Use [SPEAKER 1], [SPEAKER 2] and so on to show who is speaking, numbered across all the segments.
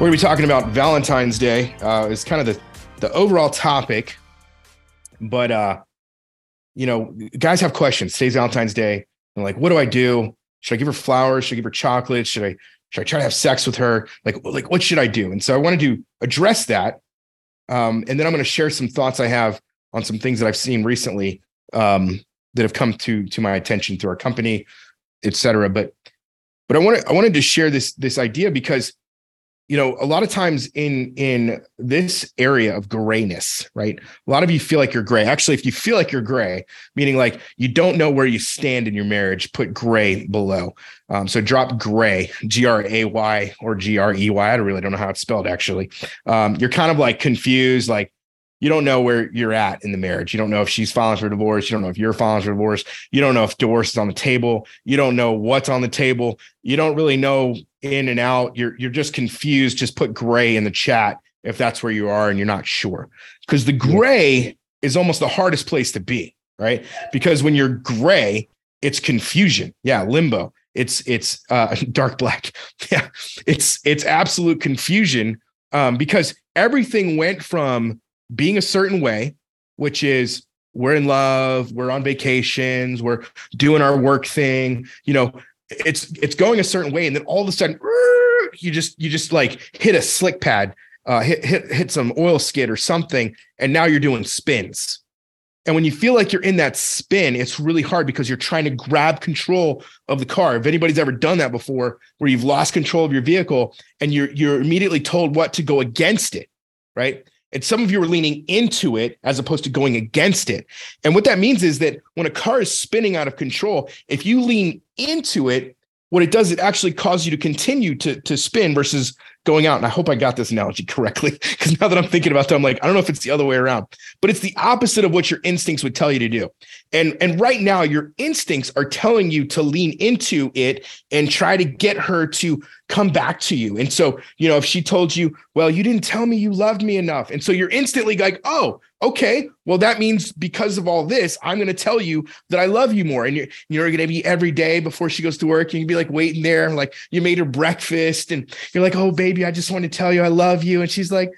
[SPEAKER 1] we're going to be talking about Valentine's Day. Uh, is kind of the the overall topic, but uh, you know, guys have questions. Today's Valentine's Day. And like, what do I do? Should I give her flowers? Should I give her chocolate? Should I should I try to have sex with her? Like, like what should I do? And so I wanted to address that. Um, and then I'm going to share some thoughts I have on some things that I've seen recently um, that have come to to my attention through our company, et cetera. But but I wanted I wanted to share this this idea because you know a lot of times in in this area of grayness right? A lot of you feel like you're gray. Actually if you feel like you're gray meaning like you don't know where you stand in your marriage put gray below. Um, so drop gray g-r-a-y or g-r-e-y i really don't know how it's spelled actually. Um, you're kind of like confused like you don't know where you're at in the marriage. You don't know if she's filing for divorce. You don't know if you're filing for divorce. You don't know if divorce is on the table. You don't know what's on the table. You don't really know in and out. You're you're just confused. Just put gray in the chat if that's where you are and you're not sure. Because the gray is almost the hardest place to be, right? Because when you're gray, it's confusion. Yeah, limbo. It's it's uh dark black. Yeah, it's it's absolute confusion um, because everything went from being a certain way, which is we're in love, we're on vacations, we're doing our work thing, you know, it's it's going a certain way. And then all of a sudden you just you just like hit a slick pad uh hit hit hit some oil skid or something and now you're doing spins. And when you feel like you're in that spin it's really hard because you're trying to grab control of the car. If anybody's ever done that before where you've lost control of your vehicle and you're you're immediately told what to go against it right and some of you are leaning into it as opposed to going against it. And what that means is that when a car is spinning out of control, if you lean into it, what it does, it actually causes you to continue to, to spin versus going out. And I hope I got this analogy correctly because now that I'm thinking about that, I'm like, I don't know if it's the other way around, but it's the opposite of what your instincts would tell you to do. And and right now, your instincts are telling you to lean into it and try to get her to come back to you. And so, you know, if she told you, well, you didn't tell me you loved me enough. And so you're instantly like, oh, okay, well, that means because of all this, I'm going to tell you that I love you more. And you're, you're going to be every day before she goes to work. You can be like waiting there, like you made her breakfast, and you're like, oh, baby, I just want to tell you I love you. And she's like,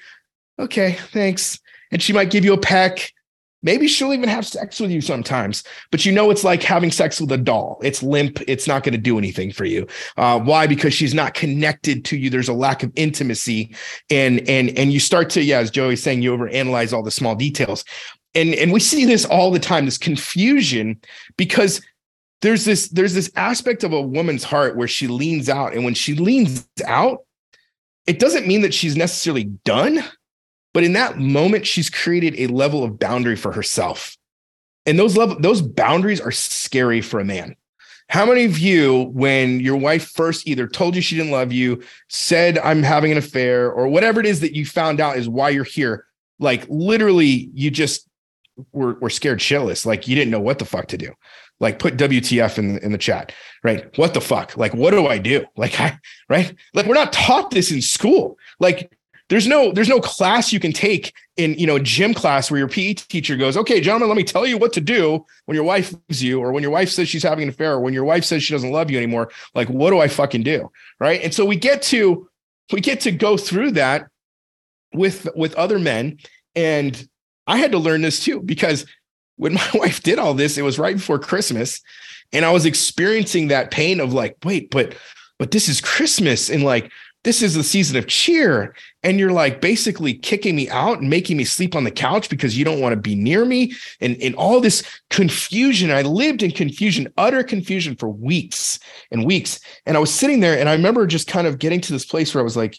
[SPEAKER 1] okay, thanks. And she might give you a peck Maybe she'll even have sex with you sometimes, but you know it's like having sex with a doll. It's limp. It's not going to do anything for you. Uh, why? Because she's not connected to you. There's a lack of intimacy, and and and you start to yeah, as Joey's saying, you overanalyze all the small details, and and we see this all the time. This confusion because there's this there's this aspect of a woman's heart where she leans out, and when she leans out, it doesn't mean that she's necessarily done but in that moment, she's created a level of boundary for herself. And those level those boundaries are scary for a man. How many of you, when your wife first either told you she didn't love you, said I'm having an affair, or whatever it is that you found out is why you're here, like literally you just were, were scared shitless, like you didn't know what the fuck to do. Like put WTF in, in the chat, right? What the fuck? Like, what do I do? Like, I, right? Like, we're not taught this in school. Like, there's no there's no class you can take in you know gym class where your PE teacher goes, okay, gentlemen, let me tell you what to do when your wife leaves you, or when your wife says she's having an affair, or when your wife says she doesn't love you anymore. Like, what do I fucking do? Right. And so we get to we get to go through that with with other men. And I had to learn this too, because when my wife did all this, it was right before Christmas. And I was experiencing that pain of like, wait, but but this is Christmas. And like, this is the season of cheer. And you're like basically kicking me out and making me sleep on the couch because you don't want to be near me. And in all this confusion i lived in confusion utter confusion for weeks and weeks. And i was sitting there and i remember just kind of getting to this place where i was like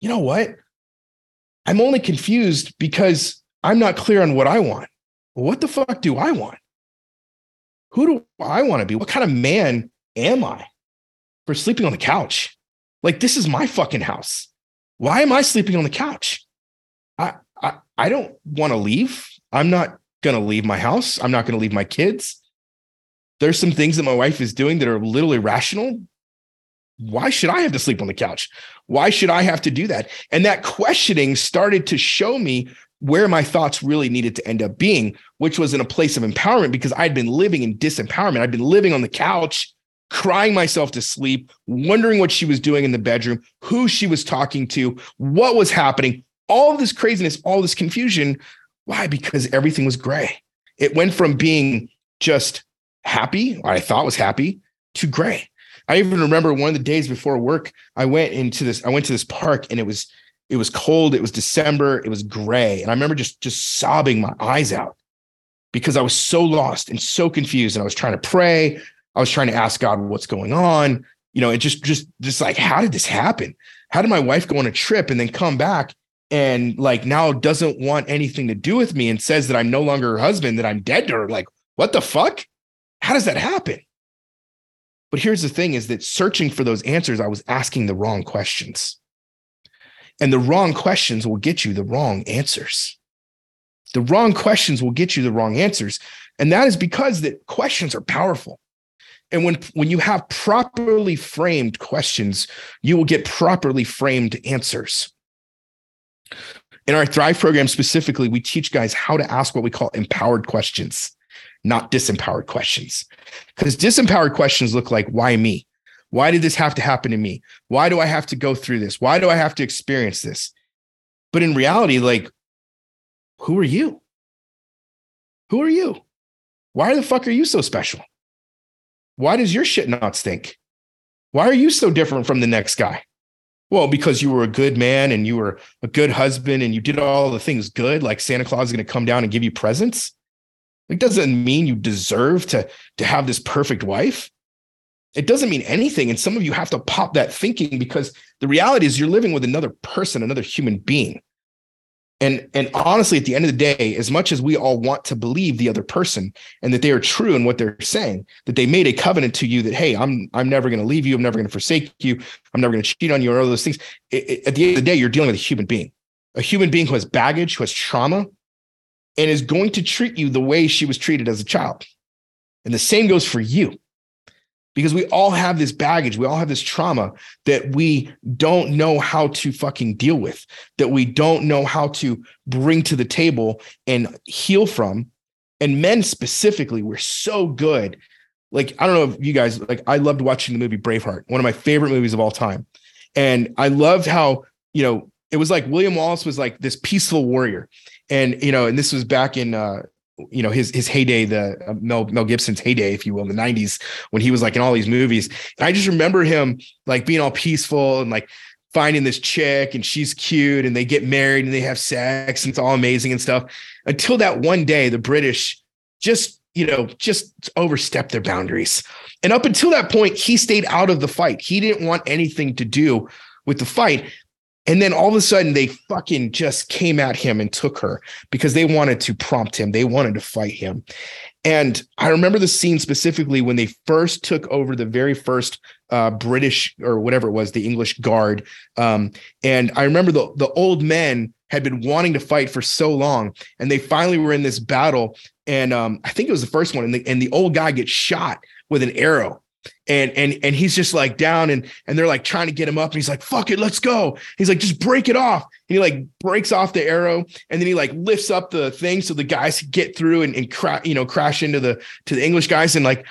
[SPEAKER 1] you know what? I'm only confused because i'm not clear on what i want. What the fuck do i want? Who do i want to be? What kind of man am i for sleeping on the couch like this is my fucking house. Why am I sleeping on the couch? I, I don't want to leave. I'm not to leave my house. I'm not to leave my kids. There's some things that my wife is doing that are a little irrational. Why should I have to sleep on the couch? Why should I have to do that? And that questioning started to show me where my thoughts really needed to end up being, which was in a place of empowerment because I'd been living in disempowerment. I'd been living on the couch, crying myself to sleep, wondering what she was doing in the bedroom, who she was talking to, what was happening, all of this craziness, all this confusion. Why? Because everything was gray. It went from being just happy, I thought was happy, to gray. I even remember one of the days before work, I went into this, I went to this park and it was it was cold, it was December, it was gray. And I remember just just sobbing my eyes out because I was so lost and so confused. And I was trying to pray. I was trying to ask God what's going on. You know, it just just just like, how did this happen? How did my wife go on a trip and then come back and like now doesn't want anything to do with me and says that I'm no longer her husband, that I'm dead to her? Like, what the fuck? How does that happen? But here's the thing is that searching for those answers, I was asking the wrong questions. And the wrong questions will get you the wrong answers. The wrong questions will get you the wrong answers. And that is because that questions are powerful. And when, when you have properly framed questions, you will get properly framed answers. In our Thrive program specifically, we teach guys how to ask what we call empowered questions not disempowered questions. Because disempowered questions look like, why me? Why did this have to happen to me? Why do I have to go through this? Why do I have to experience this? But in reality, like, who are you? Who are you? Why the fuck are you so special? Why does your shit not stink? Why are you so different from the next guy? Well, because you were a good man and you were a good husband and you did all the things good, like Santa Claus is going to come down and give you presents. It doesn't mean you deserve to, to have this perfect wife. It doesn't mean anything. And some of you have to pop that thinking because the reality is you're living with another person, another human being. And, and honestly, at the end of the day, as much as we all want to believe the other person and that they are true in what they're saying, that they made a covenant to you that, hey, I'm I'm never going to leave you, I'm never going to forsake you, I'm never going to cheat on you, or all those things. It, it, at the end of the day, you're dealing with a human being, a human being who has baggage, who has trauma, and is going to treat you the way she was treated as a child. And the same goes for you. Because we all have this baggage, we all have this trauma that we don't know how to fucking deal with, that we don't know how to bring to the table and heal from. And men specifically, we're so good. Like, I don't know if you guys like, I loved watching the movie Braveheart, one of my favorite movies of all time. And I loved how, you know, it was like William Wallace was like this peaceful warrior and you know, and this was back in uh, you know his his heyday, the uh, Mel Mel Gibson's heyday, if you will, in the '90s when he was like in all these movies. And I just remember him like being all peaceful and like finding this chick and she's cute and they get married and they have sex and it's all amazing and stuff. Until that one day, the British just you know just overstepped their boundaries. And up until that point, he stayed out of the fight. He didn't want anything to do with the fight. And then all of a sudden, they fucking just came at him and took her because they wanted to prompt him. They wanted to fight him. And I remember the scene specifically when they first took over the very first uh, British or whatever it was, the English guard. Um, and I remember the, the old men had been wanting to fight for so long. And they finally were in this battle. And um, I think it was the first one. And the, and the old guy gets shot with an arrow and and and he's just like down and and they're like trying to get him up. And he's like fuck it let's go. He's like just break it off. And he like breaks off the arrow and then he like lifts up the thing so the guys get through and, and cra- you know crash into the to the english guys. And like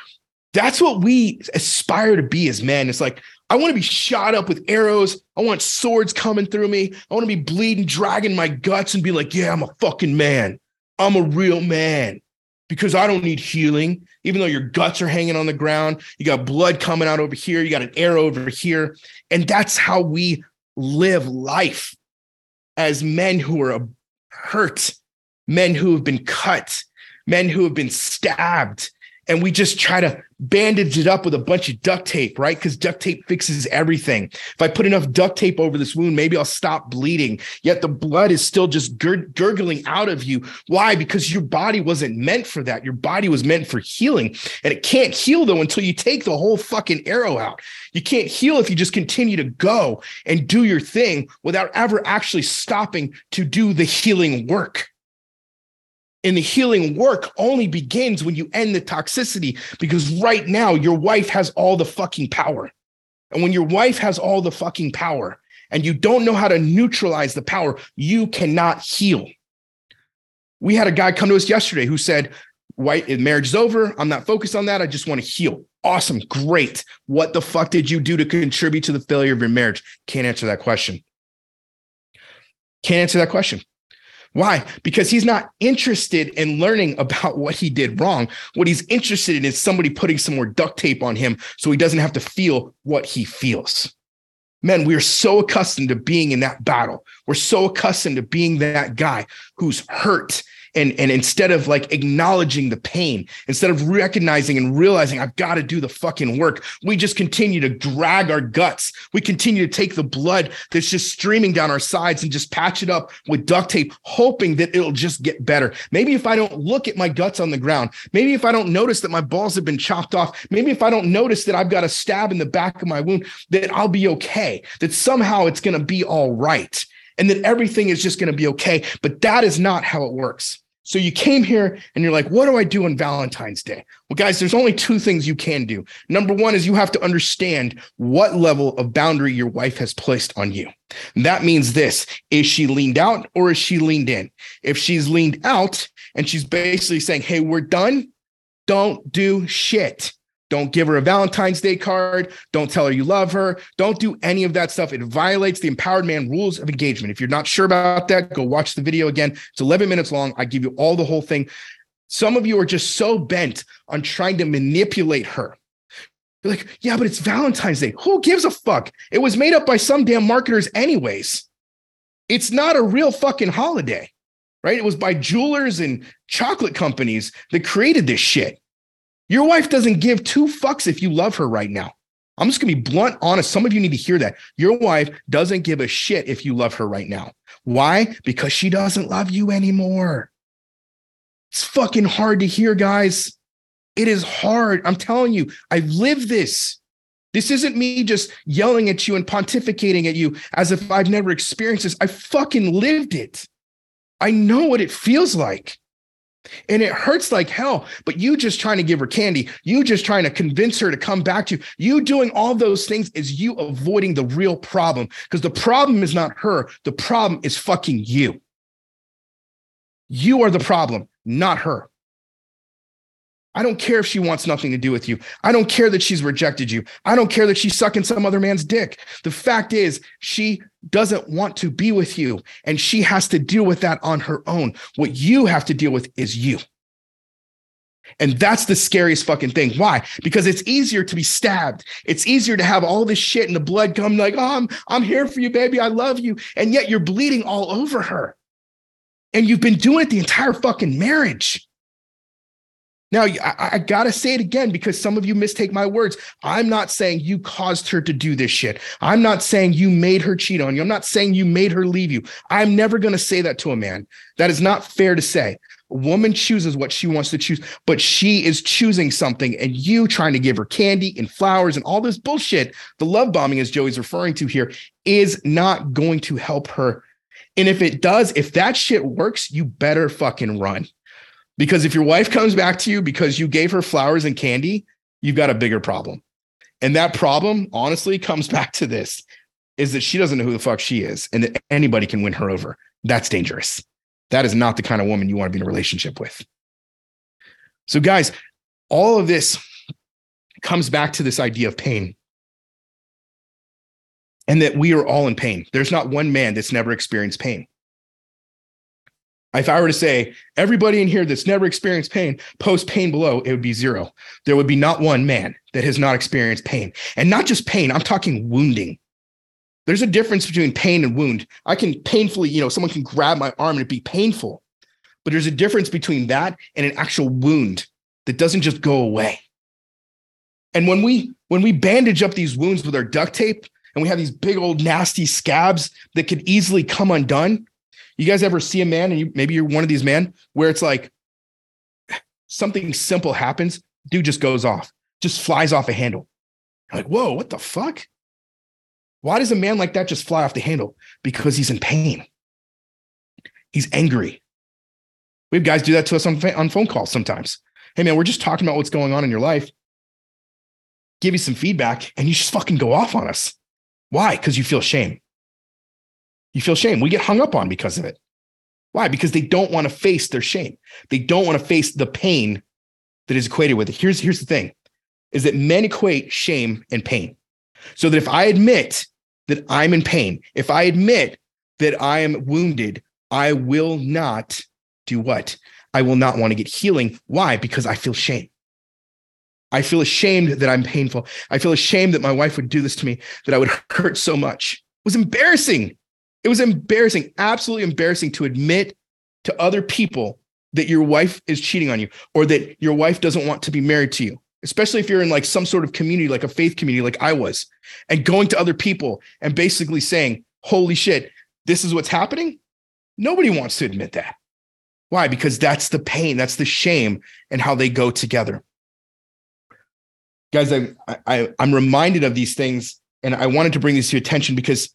[SPEAKER 1] that's what we aspire to be as men. It's like i want to be shot up with arrows. I want swords coming through me. I want to be bleeding dragging my guts and be like yeah i'm a fucking man. I'm a real man because i don't need healing even though your guts are hanging on the ground, you got blood coming out over here, you got an arrow over here. And that's how we live life as men who are hurt, men who have been cut, men who have been stabbed. And we just try to bandage it up with a bunch of duct tape, right? Because duct tape fixes everything. If I put enough duct tape over this wound, maybe I'll stop bleeding. Yet the blood is still just gur- gurgling out of you. Why? Because your body wasn't meant for that. Your body was meant for healing. And it can't heal though until you take the whole fucking arrow out. You can't heal if you just continue to go and do your thing without ever actually stopping to do the healing work. And the healing work only begins when you end the toxicity because right now your wife has all the fucking power. And when your wife has all the fucking power and you don't know how to neutralize the power, you cannot heal. We had a guy come to us yesterday who said, White marriage is over. I'm not focused on that. I just want to heal. Awesome. Great. What the fuck did you do to contribute to the failure of your marriage? Can't answer that question. Can't answer that question. Why? Because he's not interested in learning about what he did wrong. What he's interested in is somebody putting some more duct tape on him so he doesn't have to feel what he feels. Men, we are so accustomed to being in that battle. We're so accustomed to being that guy who's hurt and and instead of like acknowledging the pain instead of recognizing and realizing i've got to do the fucking work we just continue to drag our guts. We continue to take the blood that's just streaming down our sides and just patch it up with duct tape hoping that it'll just get better. Maybe if i don't look at my guts on the ground maybe if i don't notice that my balls have been chopped off maybe if i don't notice that i've got a stab in the back of my wound that i'll be okay that somehow it's going to be all right and that everything is just going to be okay. But that is not how it works so you came here and you're like, what do I do on Valentine's Day? Well, guys, there's only two things you can do. Number one is you have to understand what level of boundary your wife has placed on you. And that means this is she leaned out or is she leaned in? If she's leaned out and she's basically saying, hey, we're done, don't do shit. Don't give her a Valentine's Day card. Don't tell her you love her. Don't do any of that stuff. It violates the empowered man rules of engagement. If you're not sure about that, go watch the video again. It's 11 minutes long. I give you all the whole thing. Some of you are just so bent on trying to manipulate her. You're like, yeah, but it's Valentine's Day. Who gives a fuck? It was made up by some damn marketers, anyways. It's not a real fucking holiday, right? It was by jewelers and chocolate companies that created this shit. Your wife doesn't give two fucks if you love her right now. I'm just gonna be blunt, honest. Some of you need to hear that. Your wife doesn't give a shit if you love her right now. Why? Because she doesn't love you anymore. It's fucking hard to hear, guys. It is hard. I'm telling you, I've lived this. This isn't me just yelling at you and pontificating at you as if I've never experienced this. I fucking lived it. I know what it feels like. And it hurts like hell, but you just trying to give her candy, you just trying to convince her to come back to you, you doing all those things is you avoiding the real problem because the problem is not her. The problem is fucking you. You are the problem, not her. I don't care if she wants nothing to do with you. I don't care that she's rejected you. I don't care that she's sucking some other man's dick. The fact is, she doesn't want to be with you and she has to deal with that on her own. What you have to deal with is you. And that's the scariest fucking thing. Why? Because it's easier to be stabbed. It's easier to have all this shit and the blood come like, oh, I'm, I'm here for you, baby. I love you. And yet you're bleeding all over her. And you've been doing it the entire fucking marriage. Now, I, I, gotta say it again because some of you mistake my words. I'm not saying you caused her to do this shit. I'm not saying you made her cheat on you. I'm not saying you made her leave you. I'm never gonna say that to a man. That is not fair to say. A woman chooses what she wants to choose, but she is choosing something, and you trying to give her candy and flowers and all this bullshit, the love bombing, as Joey's referring to here, is not going to help her. And if it does, if that shit works, you better fucking run. Because if your wife comes back to you because you gave her flowers and candy, you've got a bigger problem. And that problem, honestly, comes back to this is that she doesn't know who the fuck she is and that anybody can win her over. That's dangerous. That is not the kind of woman you want to be in a relationship with. So, guys, all of this comes back to this idea of pain and that we are all in pain. There's not one man that's never experienced pain. If I were to say everybody in here that's never experienced pain, post pain below, it would be zero. There would be not one man that has not experienced pain. And not just pain, I'm talking wounding. There's a difference between pain and wound. I can painfully, you know, someone can grab my arm and it be painful. But there's a difference between that and an actual wound. that doesn't just go away. And when we when we bandage up these wounds with our duct tape and we have these big old nasty scabs that could easily come undone, you guys ever see a man and you maybe you're one of these men where it's like something simple happens, dude just goes off, just flies off a handle. You're like, whoa, what the fuck? Why does a man like that just fly off the handle? Because he's in pain. He's angry. We have guys do that to us on, on phone calls sometimes. Hey, man, we're just talking about what's going on in your life. Give you some feedback, and you just fucking go off on us. Why? Because you feel shame. You feel shame. We get hung up on because of it. Why? Because they don't want to face their shame. They don't want to face the pain that is equated with it. Here's, here's the thing is that men equate shame and pain. So that if I admit that I'm in pain, if I admit that I am wounded, I will not do what? I will not want to get healing. Why? Because I feel shame. I feel ashamed that I'm painful. I feel ashamed that my wife would do this to me, that I would hurt so much. It was embarrassing. It was embarrassing, absolutely embarrassing to admit to other people that your wife is cheating on you or that your wife doesn't want to be married to you, especially if you're in like some sort of community, like a faith community, like I was, and going to other people and basically saying, Holy shit, this is what's happening. Nobody wants to admit that. Why? Because that's the pain, that's the shame, and how they go together. Guys, I, I, I'm reminded of these things, and I wanted to bring this to your attention because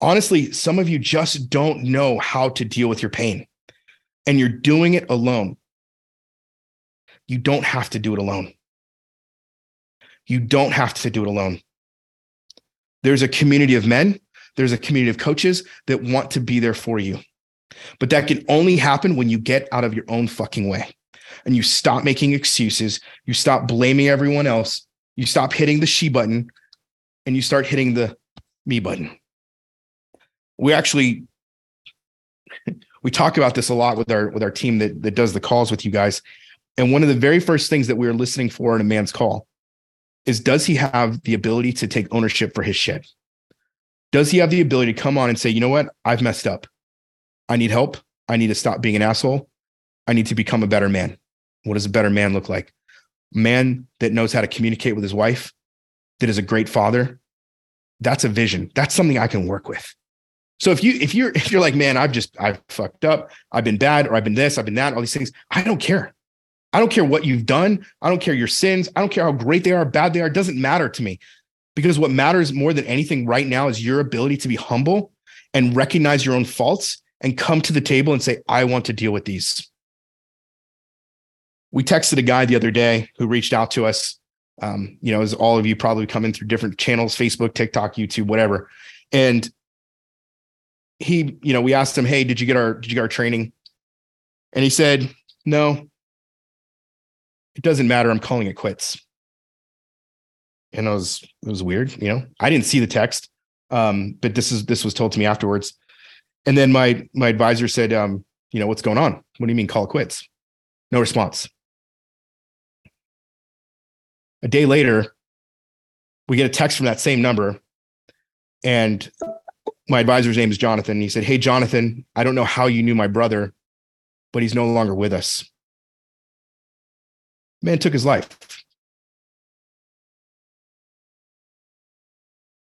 [SPEAKER 1] honestly, some of you just don't know how to deal with your pain and you're doing it alone. You don't have to do it alone. You don't have to do it alone. There's a community of men, there's a community of coaches that want to be there for you. But that can only happen when you get out of your own fucking way and you stop making excuses, you stop blaming everyone else, you stop hitting the she button, and you start hitting the me button we actually we talk about this a lot with our with our team that that does the calls with you guys. And one of the very first things that we are listening for in a man's call is does he have the ability to take ownership for his shit? Does he have the ability to come on and say, you know what? I've messed up. I need help. I need to stop being an asshole. I need to become a better man. What does a better man look like? Man that knows how to communicate with his wife, that is a great father. That's a vision. That's something I can work with. So if you if you're if you're like, man, I've just I've fucked up, I've been bad, or I've been this, I've been that, all these things, I don't care. I don't care what you've done. I don't care your sins. I don't care how great they are, bad they are. It doesn't matter to me. Because what matters more than anything right now is your ability to be humble and recognize your own faults and come to the table and say, I want to deal with these. We texted a guy the other day who reached out to us. Um, you know, as all of you probably come in through different channels, Facebook, TikTok, YouTube, whatever. And he, you know, we asked him, "Hey, did you get our did you get our training?" And he said, "No. It doesn't matter. I'm calling it quits." And it was it was weird, you know. I didn't see the text, um, but this is this was told to me afterwards. And then my my advisor said, um, "You know what's going on? What do you mean call it quits?" No response. A day later, we get a text from that same number, and my advisor's name is Jonathan. He said, Hey, Jonathan, I don't know how you knew my brother, but he's no longer with us. Man took his life.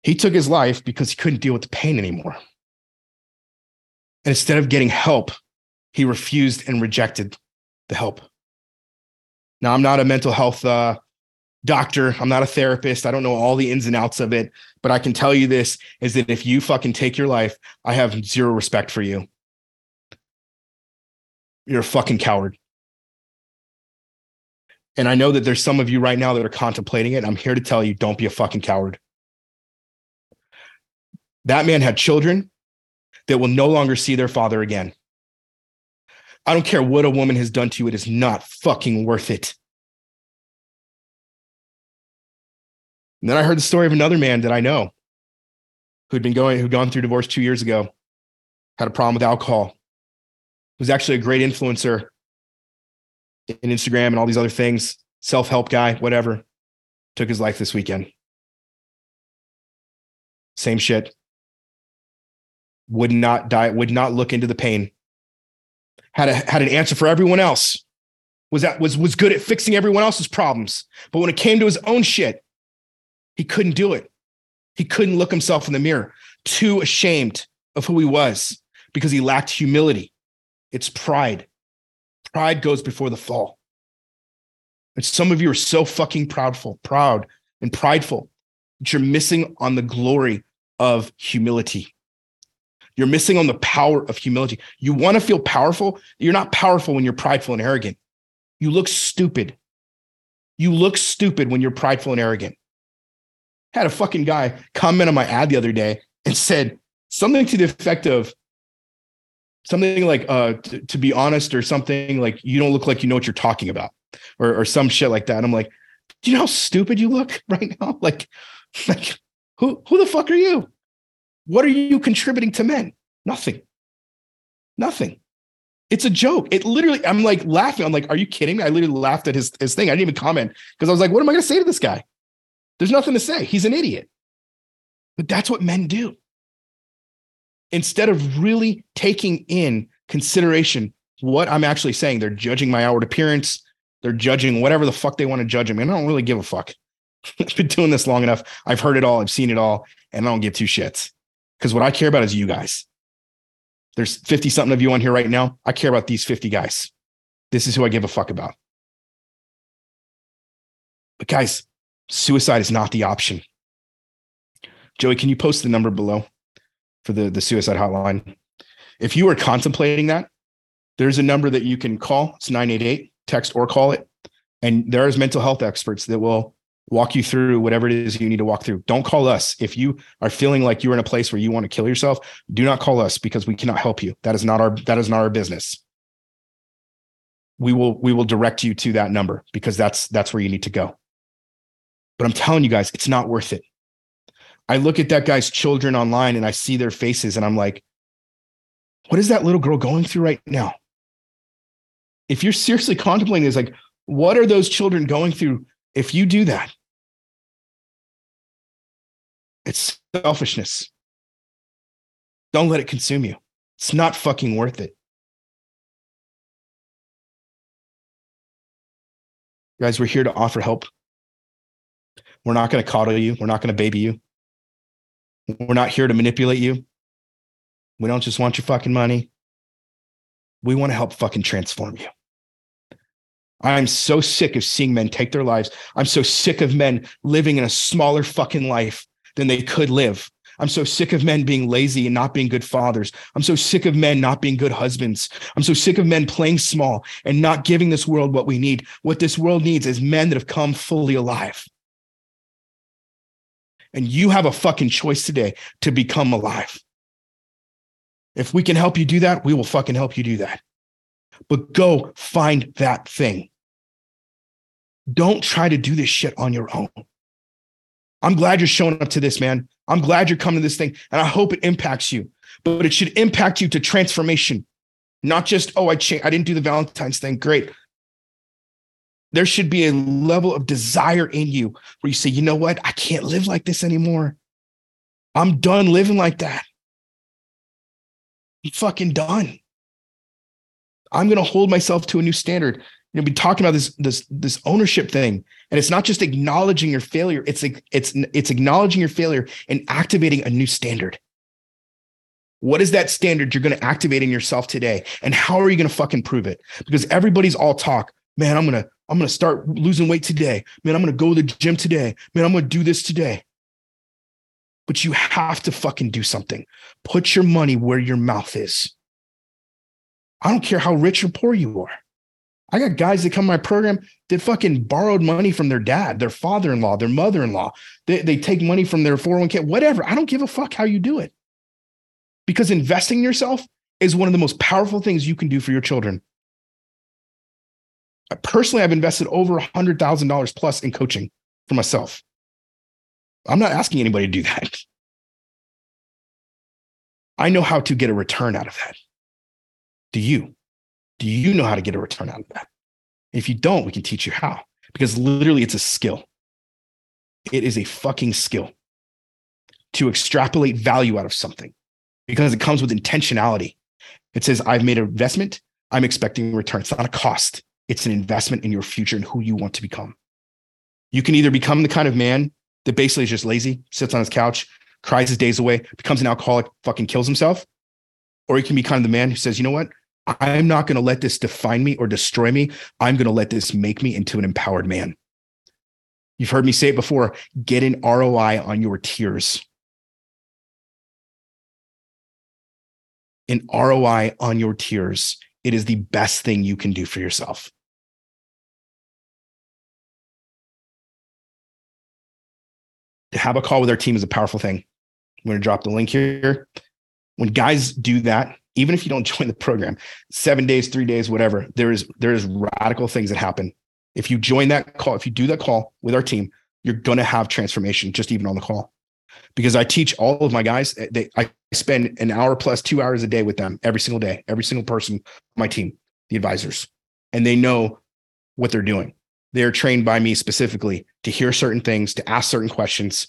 [SPEAKER 1] He took his life because he couldn't deal with the pain anymore. And instead of getting help, he refused and rejected the help. Now, I'm not a mental health uh, doctor. I'm not a therapist. I don't know all the ins and outs of it, but I can tell you this is that if you fucking take your life, I have zero respect for you. You're a fucking coward. And I know that there's some of you right now that are contemplating it. I'm here to tell you don't be a fucking coward. That man had children that will no longer see their father again. I don't care what a woman has done to you, it is not fucking worth it. And then I heard the story of another man that I know who'd been going, who'd gone through divorce two years ago, had a problem with alcohol, was actually a great influencer in Instagram and all these other things, self help guy, whatever, took his life this weekend. Same shit. Would not die, would not look into the pain. Had, a, had an answer for everyone else, was that was was good at fixing everyone else's problems. But when it came to his own shit, he couldn't do it. He couldn't look himself in the mirror, too ashamed of who he was because he lacked humility. It's pride. Pride goes before the fall. And some of you are so fucking proudful, proud and prideful that you're missing on the glory of humility. You're missing on the power of humility. You want to feel powerful. You're not powerful when you're prideful and arrogant. You look stupid. You look stupid when you're prideful and arrogant. Had a fucking guy comment on my ad the other day and said something to the effect of something like uh to, to be honest or something like you don't look like you know what you're talking about or or some shit like that. And I'm like, do you know how stupid you look right now? Like, like who who the fuck are you? What are you contributing to men? Nothing. Nothing. It's a joke. It literally, I'm like laughing. I'm like, are you kidding me? I literally laughed at his, his thing. I didn't even comment because I was like, what am I going to say to this guy? There's nothing to say. He's an idiot. But that's what men do. Instead of really taking in consideration what I'm actually saying, they're judging my outward appearance. They're judging whatever the fuck they want to judge me. And I don't really give a fuck. I've been doing this long enough. I've heard it all. I've seen it all. And I don't give two shits. Because what I care about is you guys. There's 50 something of you on here right now. I care about these 50 guys. This is who I give a fuck about. But guys, suicide is not the option. Joey, can you post the number below for the, the suicide hotline? If you are contemplating that, there's a number that you can call. It's 988, text or call it. And there's mental health experts that will walk you through whatever it is you need to walk through. Don't call us. If you are feeling like you're in a place where you want to kill yourself, do not call us because we cannot help you. That is not our that is not our business. We will we will direct you to that number because that's that's where you need to go. But I'm telling you guys, it's not worth it. I look at that guy's children online and I see their faces and I'm like, what is that little girl going through right now? If you're seriously contemplating this, like, what are those children going through if you do that? It's selfishness. Don't let it consume you. It's not fucking worth it. Guys, we're here to offer help. We're not going to coddle you. We're not going to baby you. We're not here to manipulate you. We don't just want your fucking money. We want to help fucking transform you. I'm so sick of seeing men take their lives. I'm so sick of men living in a smaller fucking life than they could live. I'm so sick of men being lazy and not being good fathers. I'm so sick of men not being good husbands. I'm so sick of men playing small and not giving this world what we need. What this world needs is men that have come fully alive. And you have a fucking choice today to become alive. If we can help you do that, we will fucking help you do that. But go find that thing. Don't try to do this shit on your own. I'm glad you're showing up to this, man. I'm glad you're coming to this thing, and I hope it impacts you. But it should impact you to transformation, not just oh, I changed, I didn't do the Valentine's thing. Great. There should be a level of desire in you where you say, you know what, I can't live like this anymore. I'm done living like that. I'm fucking done. I'm going to hold myself to a new standard you know, be talking about this this this ownership thing, and it's not just acknowledging your failure. It's it's it's acknowledging your failure and activating a new standard. What is that standard you're going to activate in yourself today, and how are you going to fucking prove it? Because everybody's all talk. Man, I'm gonna I'm gonna start losing weight today. Man, I'm gonna go to the gym today. Man, I'm gonna do this today. But you have to fucking do something. Put your money where your mouth is. I don't care how rich or poor you are. I got guys that come to my program that fucking borrowed money from their dad, their father-in-law, their mother-in-law. They, they take money from their 401k, whatever. I don't give a fuck how you do it. Because investing in yourself is one of the most powerful things you can do for your children. Personally, I've invested over $100,000 plus in coaching for myself. I'm not asking anybody to do that. I know how to get a return out of that. Do you? Do you know how to get a return out of that? If you don't, we can teach you how because literally it's a skill. It is a fucking skill to extrapolate value out of something because it comes with intentionality. It says, I've made an investment, I'm expecting a return. It's not a cost, it's an investment in your future and who you want to become. You can either become the kind of man that basically is just lazy, sits on his couch, cries his days away, becomes an alcoholic, fucking kills himself. Or you can be kind of the man who says, you know what? I'm not going to let this define me or destroy me. I'm going to let this make me into an empowered man. You've heard me say it before get an ROI on your tears. An ROI on your tears. It is the best thing you can do for yourself. Have a call with our team is a powerful thing. I'm going to drop the link here. When guys do that, even if you don't join the program, seven days, three days, whatever, there is there is radical things that happen. If you join that call, if you do that call with our team, you're going to have transformation just even on the call. Because I teach all of my guys, eh, they, I spend an hour plus two hours a day with them every single day, every single person my team, the advisors, and they know what they're doing. They are trained by me specifically to hear certain things, to ask certain questions,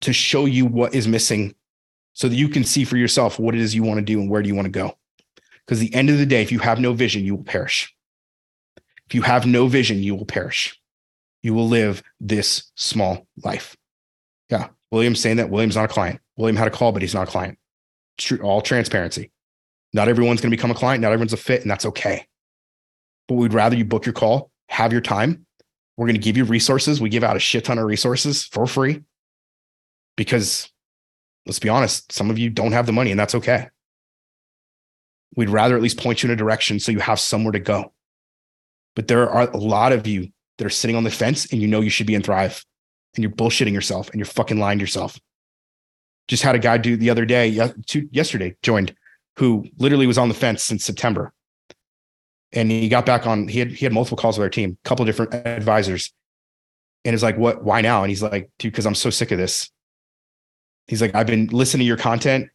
[SPEAKER 1] to show you what is missing so that you can see for yourself what it is you want to do and where do you want to go. Because the end of the day, if you have no vision, you will perish. If you have no vision, you will perish. You will live this small life. Yeah. William's saying that William's not a client. William had a call, but he's not a client. True, all transparency. Not everyone's going to become a client. Not everyone's a fit, and that's okay. But we'd rather you book your call, have your time. We're going to give you resources. We give out a shit ton of resources for free because let's be honest, some of you don't have the money, and that's okay. We'd rather at least point you in a direction so you have somewhere to go. But there are a lot of you that are sitting on the fence and you know you should be in Thrive and you're bullshitting yourself and you're fucking lying to yourself. Just had a guy do the other day, yesterday, joined who literally was on the fence since September. And he got back on, he had, he had multiple calls with our team, a couple of different advisors. And it's like, what, why now? And he's like, dude, because I'm so sick of this. He's like, I've been listening to your content.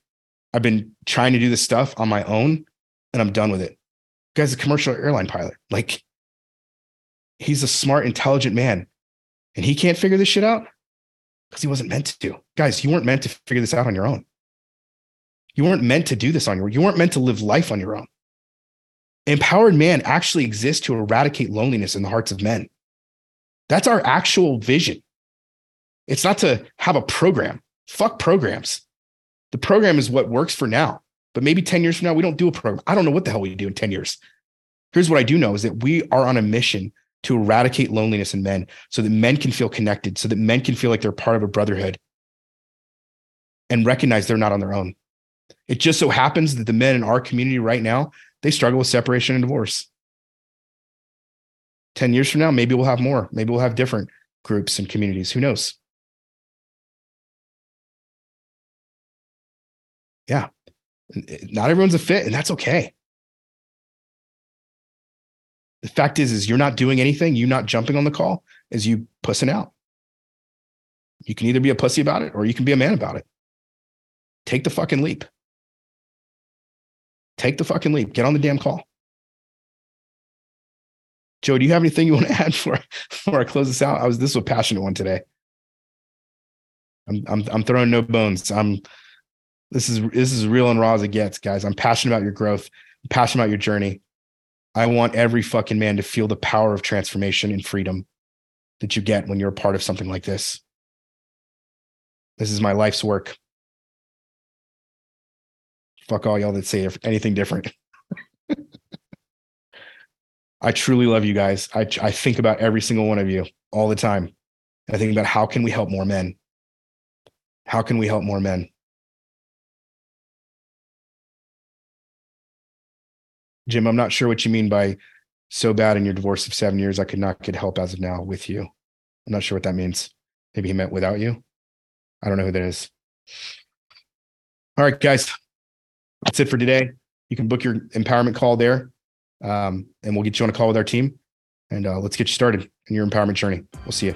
[SPEAKER 1] I've been trying to do this stuff on my own and I'm done with it. guy's a commercial airline pilot. Like, he's a smart, intelligent man. And he can't figure this shit out because he wasn't meant to. Guys, you weren't meant to figure this out on your own. You weren't meant to do this on your own. You weren't meant to live life on your own. Empowered man actually exists to eradicate loneliness in the hearts of men. That's our actual vision. It's not to have a program. Fuck programs. The program is what works for now. But maybe 10 years from now, we don't do a program. I don't know what the hell we do in 10 years. Here's what I do know is that we are on a mission to eradicate loneliness in men so that men can feel connected, so that men can feel like they're part of a brotherhood and recognize they're not on their own. It just so happens that the men in our community right now, they struggle with separation and divorce. 10 years from now, maybe we'll have more. Maybe we'll have different groups and communities. Who knows? Yeah. Eh, not everyone's a fit, and that's okay. The fact is, is you're not doing anything, You're not jumping on the call, is you pussing out. You can either be a pussy about it or you can be a man about it. Take the fucking leap. Take the fucking leap. Get on the damn call. Joe, do you have anything you want to add for before I close this out? I was this was a passionate one today. I'm I'm I'm throwing no bones. I'm this is this is real and raw as it gets, guys. I'm passionate about your growth. I'm passionate about your journey. I want every fucking man to feel the power of transformation and freedom that you get when you're a part of something like this. This is my life's work. Fuck all y'all that say anything different. I truly love you guys. I, I think about every single one of you all the time. I think about how can we help more men? How can we help more men? Jim, I'm not sure what you mean by so bad in your divorce of seven years, I could not get help as of now with you. I'm not sure what that means. Maybe he meant without you. I don't know who that is. All right, guys, that's it for today. You can book your empowerment call there, um, and we'll get you on a call with our team, and uh, let's get you started in your empowerment journey. We'll see you.